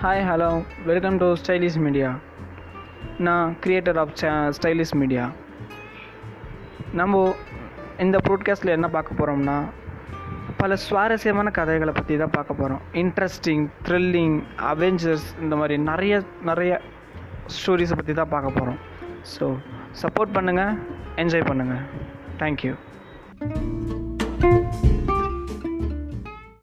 hi hello welcome to stylish media நான் creator of stylish media நம்ம இந்த ப்ரோட்காஸ்ட்டில் என்ன பார்க்க போகிறோம்னா பல சுவாரஸ்யமான கதைகளை பற்றி தான் பார்க்க போகிறோம் இன்ட்ரெஸ்டிங் த்ரில்லிங் அவெஞ்சர்ஸ் இந்த மாதிரி நிறைய நிறைய ஸ்டோரிஸை பற்றி தான் பார்க்க போகிறோம் ஸோ சப்போர்ட் பண்ணுங்கள் என்ஜாய் பண்ணுங்கள் தேங்க்யூ